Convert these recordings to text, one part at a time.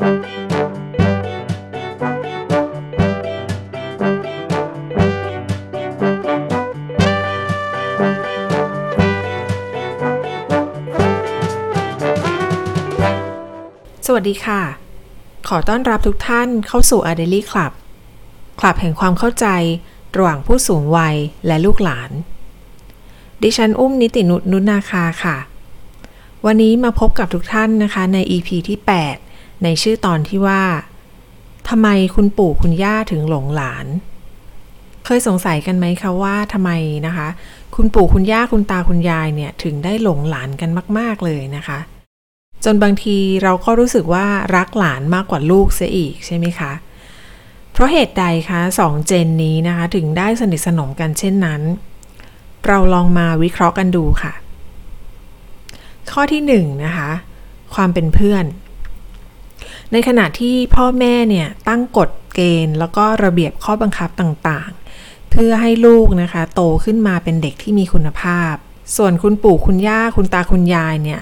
สวัสดีค่ะ ขอต้อนรับทุกท่านเข้าสู่ a d e l y Club คลับแห่งความเข้าใจระหว่างผู้สูงวัยและลูกหลาน ดิฉันอุ้มนิตินุนุนาคาค่ะ วันนี้มาพบกับทุกท่านนะคะใน EP ที่8 ในชื่อตอนที่ว่าทำไมคุณปู่คุณย่าถึงหลงหลาน เคยสงสัยกันไหมคะว่าทำไมนะคะ คุณปู่คุณย่าคุณตาคุณยายเนี่ยถึงได้หลงหลานกันมาก ๆเลยนะคะ จนบางทีเราก็รู้สึกว่ารักหลานมากกว่าลูกเสียอีกใช่ไหมคะ เพราะเหตุใดคะสองเจนนี้นะคะถึงได้สนิทสนมกันเช่นนั้น เราลองมาวิเคราะห์กันดูค่ะ ข้อที่หนึ่งนะคะความเป็นเพื่อน ในขณะที่พ่อแม่เนี่ยตั้งกฎเกณฑ์ แล้วก็ระเบียบข้อบังคับต่างๆ เพื่อให้ลูกนะคะโตขึ้นมาเป็นเด็กที่มีคุณภาพ ส่วนคุณปู่คุณย่าคุณตาคุณยายเนี่ย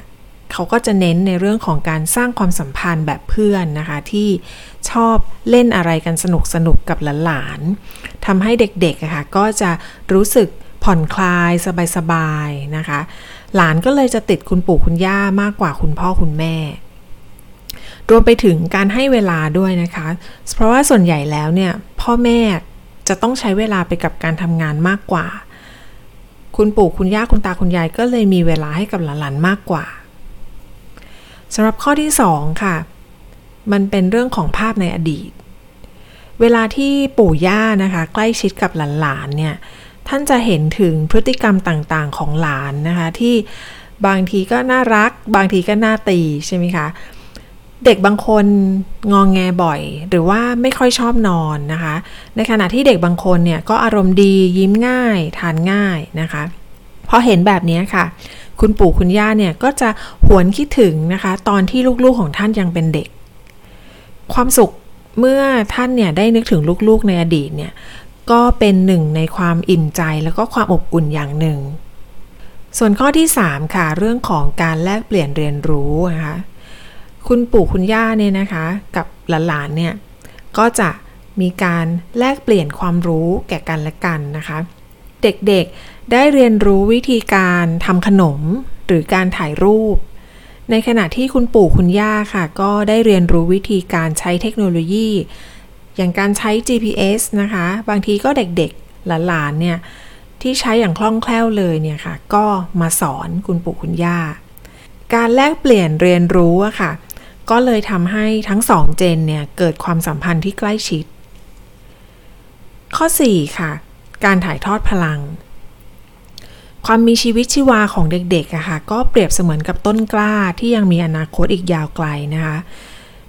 เขาก็จะเน้นในเรื่องของการสร้างความสัมพันธ์แบบเพื่อนนะคะ ที่ชอบเล่นอะไรกันสนุกสนุกกับหลานๆทำให้เด็กๆค่ะก็จะรู้สึกผ่อนคลายสบายๆนะคะ หลานก็เลยจะติดคุณปู่คุณย่ามากกว่าคุณพ่อคุณแม่ รวมไปถึงการให้เวลาด้วยนะคะ เพราะว่าส่วนใหญ่แล้วเนี่ยพ่อแม่จะต้องใช้เวลาไปกับการทำงานมากกว่า คุณปู่คุณย่าคุณตาคุณยายก็เลยมีเวลาให้กับหลานๆมากกว่าสำหรับข้อที่ 2 ค่ะ มันเป็นเรื่องของภาพในอดีต เวลาที่ปู่ย่านะคะ ใกล้ชิดกับหลานๆเนี่ยท่านจะเห็นถึงพฤติกรรมต่างๆของหลานนะคะที่บางทีก็น่ารัก บางทีก็น่าตีใช่ไหมคะ เด็กบางคนงองแงบ่อย หรือว่าไม่ค่อยชอบนอนนะคะ ในขณะที่เด็กบางคนเนี่ยก็อารมณ์ดียิ้มง่ายทานง่ายนะคะพอเห็นแบบนี้ค่ะ คุณปู่คุณย่าเนี่ยก็จะหวนคิดถึงนะคะ ตอนที่ลูกๆของท่านยังเป็นเด็ก ความสุขเมื่อท่านเนี่ยได้นึกถึงลูกๆในอดีตเนี่ยก็เป็นหนึ่งในความอิ่มใจแล้วก็ความอบอุ่นอย่างหนึ่ง ส่วนข้อที่ 3 ค่ะ เรื่องของการแลกเปลี่ยนเรียนรู้นะคะ คุณปู่คุณย่าเนี่ยนะคะ กับหลานๆเนี่ยก็จะมีการแลกเปลี่ยนความรู้แก่กันและกันนะคะ เด็กๆได้เรียนรู้วิธีการทำขนมหรือการถ่ายรูป ในขณะที่คุณปู่คุณย่าค่ะ ก็ได้เรียนรู้วิธีการใช้เทคโนโลยี อย่างการใช้ GPS นะคะ บางทีก็เด็กๆหลานๆเนี่ยที่ใช้อย่างคล่องแคล่วเลยเนี่ยค่ะ ก็มาสอนคุณปู่คุณย่า การแลกเปลี่ยนเรียนรู้อะค่ะ ก็เลยทำให้ทั้งสองเจนเนี่ย เกิดความสัมพันธ์ที่ใกล้ชิด ข้อ 4 ค่ะ การถ่ายทอดพลัง ความมีชีวิตชีวาของเด็กๆอะค่ะ ก็เปรียบเสมือนกับต้นกล้าที่ยังมีอนาคตอีกยาวไกลนะคะ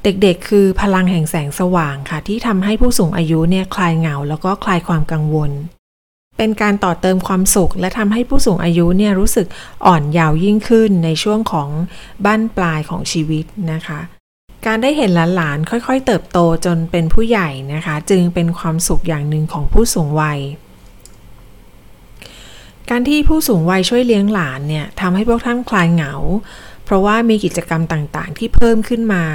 เด็กๆ คือพลังแห่งแสงสว่างค่ะ ที่ทำให้ผู้สูงอายุเนี่ยคลายเหงา แล้วก็คลายความกังวล เป็นการต่อเติมความสุข และทำให้ผู้สูงอายุเนี่ยรู้สึกอ่อนเยาว์ยิ่งขึ้นในช่วงของบ้านปลายของชีวิตนะคะ การได้เห็นหลานๆ ค่อยๆ เติบโตจนเป็นผู้ใหญ่นะคะ จึงเป็นความสุขอย่างหนึ่งของผู้สูงวัย การที่ผู้สูงวัยช่วยเลี้ยงหลานเนี่ยทำให้พวกท่านคลายเหงา เพราะว่ามีกิจกรรมต่างๆ ที่เพิ่มขึ้นมา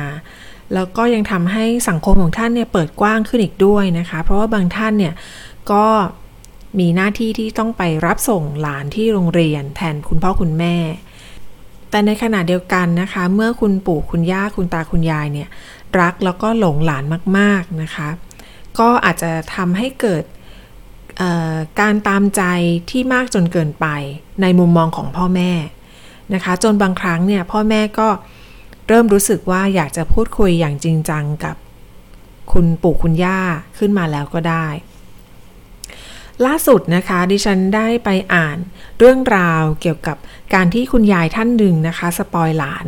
แล้วก็ยังทำให้สังคมของท่านเนี่ยเปิดกว้างขึ้นอีกด้วยนะคะ เพราะว่าบางท่านเนี่ยก็ มีหน้าที่ที่ต้องไปรับส่งหลานที่โรงเรียน แทนคุณพ่อคุณแม่ แต่ในขณะเดียวกันนะคะ เมื่อคุณปู่คุณย่าคุณตาคุณยายเนี่ยรักแล้วก็หลงหลานมากๆนะคะ ก็อาจจะทำให้เกิดการตามใจที่มากจนเกินไปในมุมมองของพ่อแม่นะคะ จนบางครั้งเนี่ยพ่อแม่ก็เริ่มรู้สึกว่าอยากจะพูดคุยอย่างจริงจังกับคุณปู่คุณย่าขึ้นมาแล้วก็ได้ ล่าสุดนะคะดิฉันได้ไปอ่านเรื่องราวเกี่ยวกับการที่คุณยายท่านหนึ่งนะคะ สปอยหลาน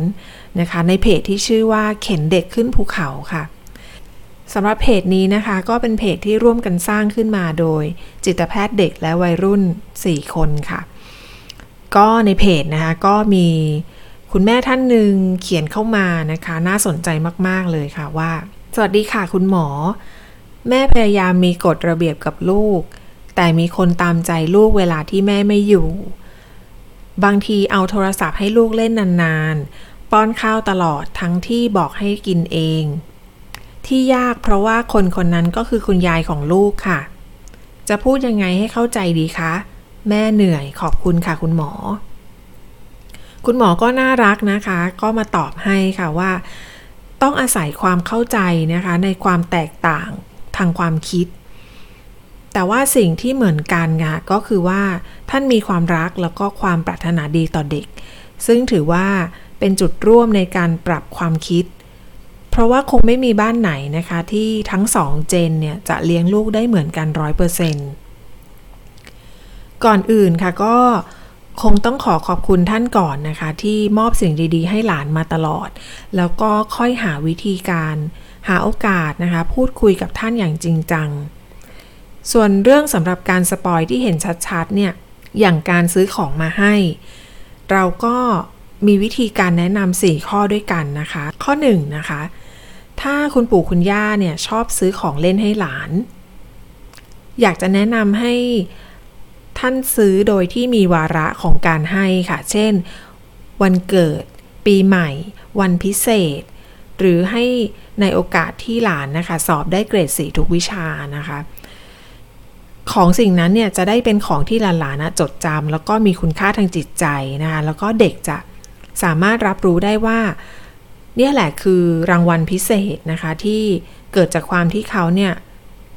นะคะ ในเพจที่ชื่อว่าเข็นเด็กขึ้นภูเขาค่ะสำหรับเพจนี้นะคะ ก็เป็นเพจที่ร่วมกันสร้างขึ้นมาโดย จิตแพทย์เด็กและวัยรุ่น 4 คนค่ะ ก็ในเพจนะคะ ก็มีคุณแม่ท่านหนึ่งเขียนเข้ามานะคะ น่าสนใจมาก ๆ เลยค่ะว่า สวัสดีค่ะคุณหมอ แม่พยายามมีกฎระเบียบกับลูก แต่มีคนตามใจลูกเวลาที่แม่ไม่อยู่ บางทีเอาโทรศัพท์ให้ลูกเล่นนานๆ ป้อนข้าวตลอดทั้งที่บอกให้กินเอง ที่ยากเพราะว่าคนคนนั้นก็คือคุณยายของลูกค่ะ จะพูดยังไงให้เข้าใจดีคะ แม่เหนื่อยขอบคุณค่ะคุณหมอ คุณหมอก็น่ารักนะคะ ก็มาตอบให้ค่ะว่า ต้องอาศัยความเข้าใจนะคะในความแตกต่างทางความคิด แต่ว่าสิ่งที่เหมือนกันค่ะก็คือว่าท่านมีความรักแล้วก็ความปรารถนาดีต่อเด็ก ซึ่งถือว่าเป็นจุดร่วมในการปรับความคิด เพราะว่าคงไม่มีบ้านไหนนะคะที่ทั้งสองเจนเนี่ยจะเลี้ยงลูกได้เหมือนกันร้อยเปอร์เซนต์ก่อนอื่นค่ะก็คงต้องขอขอบคุณท่านก่อนนะคะ ที่มอบสิ่งดีๆ ให้หลานมาตลอด แล้วก็ค่อยหาวิธีการ หาโอกาสนะคะ พูดคุยกับท่านอย่างจริงจัง ส่วนเรื่องสำหรับการสปอยที่เห็นชัดๆเนี่ยอย่างการซื้อของมาให้ เราก็มีวิธีการแนะนำ4ข้อด้วยกันนะคะ ข้อ1นนะคะ ถ้าคุณปู่คุณย่าเนี่ยชอบซื้อของเล่นให้หลาน อยากจะแนะนำให้ท่านซื้อโดยที่มีวาระของการให้ค่ะ เช่น วันเกิด ปีใหม่ วันพิเศษ หรือให้ในโอกาสที่หลานนะคะ สอบได้เกรดสี่ทุกวิชานะคะ ของสิ่งนั้นเนี่ยจะได้เป็นของที่หลานๆนะจดจำแล้วก็มีคุณค่าทางจิตใจนะคะแล้วก็เด็กจะสามารถรับรู้ได้ว่า เนี่ยแหละคือรางวัลพิเศษนะคะที่เกิดจากความที่เขาเนี่ย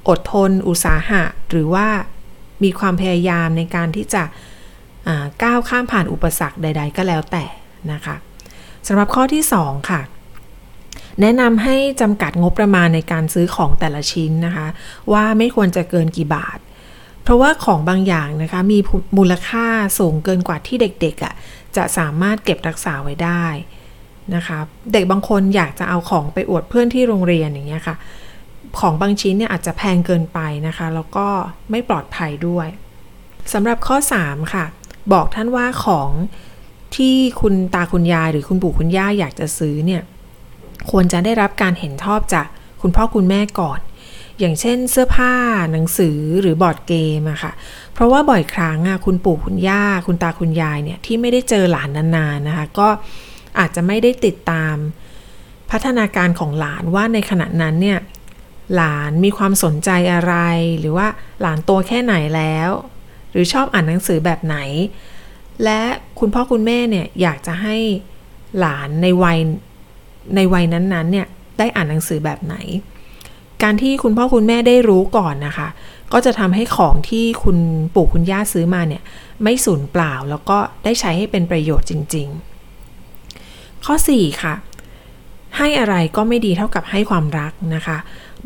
อดทนอุตสาหะ หรือว่ามีความพยายามในการที่จะก้าวข้ามผ่านอุปสรรคใด ๆ ก็แล้วแต่นะคะสำหรับข้อที่ 2 ค่ะ แนะนำให้จำกัดงบประมาณในการซื้อของแต่ละชิ้นนะคะ ว่าไม่ควรจะเกินกี่บาท ราะว่าของบางอย่างนะคะมีมูลค่าสูงเกินกว่าที่เด็กๆอะ่ะจะสามารถเก็บรักษาไว้ได้นะคะเด็กบางคนอยากจะเอาของไปอวดเพื่อนที่โรงเรียนอย่างเงี้ยค่ะ ของบางชิ้นเนี่ยอาจจะแพงเกินไปนะคะ แล้วก็ไม่ปลอดภัยด้วยสำหรับข้อ 3 ค่ะ บอกท่านว่าของที่คุณตาคุณยายหรือคุณปู่คุณย่าอยากจะซื้อเนี่ยควรจะได้รับการเห็นชอบจากคุณพ่อคุณแม่ก่อน อย่างเช่นเสื้อผ้า หนังสือหรือบอร์ดเกมอะค่ะ เพราะว่าบ่อยครั้งอะคุณปู่คุณย่า คุณตาคุณยายเนี่ยที่ไม่ได้เจอหลานนานๆนะคะ ก็อาจจะไม่ได้ติดตามพัฒนาการของหลานว่าในขณะนั้นเนี่ยหลานมีความสนใจอะไร หรือว่าหลานโตแค่ไหนแล้ว หรือชอบอ่านหนังสือแบบไหน และคุณพ่อคุณแม่เนี่ยอยากจะให้หลานในวัยในวัยนั้นๆเนี่ยได้อ่านหนังสือแบบไหน การที่คุณพ่อคุณแม่ได้รู้ก่อนนะคะ ก็จะทำให้ของที่คุณปู่คุณย่าซื้อมาเนี่ย ไม่สูญเปล่าแล้วก็ได้ใช้ให้เป็นประโยชน์จริง ๆ ข้อ 4 ค่ะ ให้อะไรก็ไม่ดีเท่ากับให้ความรักนะคะ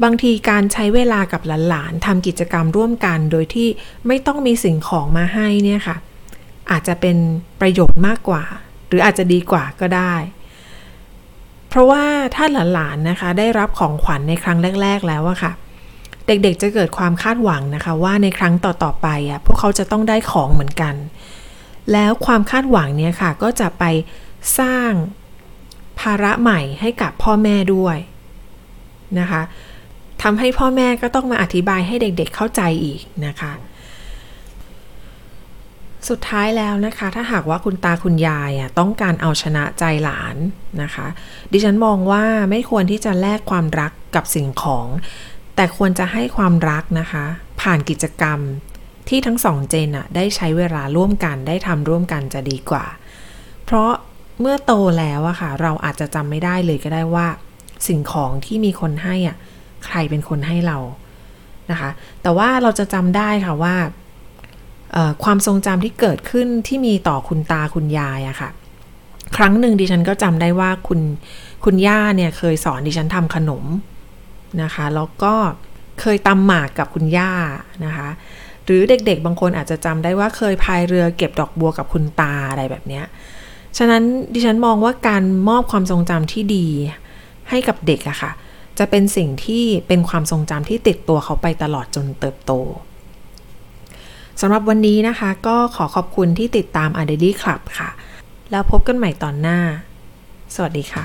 บางทีการใช้เวลากับหลานๆทำกิจกรรมร่วมกัน โดยที่ไม่ต้องมีสิ่งของมาให้เนี่ยค่ะ อาจจะเป็นประโยชน์มากกว่า หรืออาจจะดีกว่าก็ได้ เพราะว่าถ้าหลานๆนะคะ ได้รับของขวัญในครั้งแรก ๆ แล้วอะค่ะ เด็กๆจะเกิดความคาดหวังนะคะ ว่าในครั้งต่อๆไปอะพวกเขาจะต้องได้ของเหมือนกัน แล้วความคาดหวังเนี่ยค่ะ ก็จะไปสร้างภาระใหม่ให้กับพ่อแม่ด้วยนะคะทำให้พ่อแม่ก็ต้องมาอธิบายให้เด็กๆเข้าใจอีกนะคะ สุดท้ายแล้วนะคะ ถ้าหากว่าคุณตาคุณยายอะต้องการเอาชนะใจหลานนะคะ ดิฉันมองว่าไม่ควรที่จะแลกความรักกับสิ่งของ แต่ควรจะให้ความรักนะคะ ผ่านกิจกรรมที่ทั้งสองเจนอะได้ใช้เวลาร่วมกันได้ทำร่วมกันจะดีกว่า เพราะเมื่อโตแล้วอะค่ะ เราอาจจะจำไม่ได้เลยก็ได้ว่า สิ่งของที่มีคนให้อะใครเป็นคนให้เรานะคะ แต่ว่าเราจะจำได้ค่ะว่า ความทรงจำที่เกิดขึ้นที่มีต่อคุณตาคุณยายอะค่ะ ครั้งหนึ่งดิฉันก็จำได้ว่าคุณคุณย่าเนี่ยเคยสอนดิฉันทำขนมนะคะ แล้วก็เคยตำหมากกับคุณย่านะคะ หรือเด็กๆ บางคนอาจจะจำได้ว่าเคยพายเรือเก็บดอกบัวกับคุณตาอะไรแบบเนี้ยฉะนั้นดิฉันมองว่าการมอบความทรงจำที่ดีให้กับเด็กอะค่ะ จะเป็นสิ่งที่เป็นความทรงจำที่ติดตัวเขาไปตลอดจนเติบโต สำหรับวันนี้นะคะ ก็ขอขอบคุณที่ติดตาม a d ด l y Club ค่ะ แล้วพบกันใหม่ตอนหน้า สวัสดีค่ะ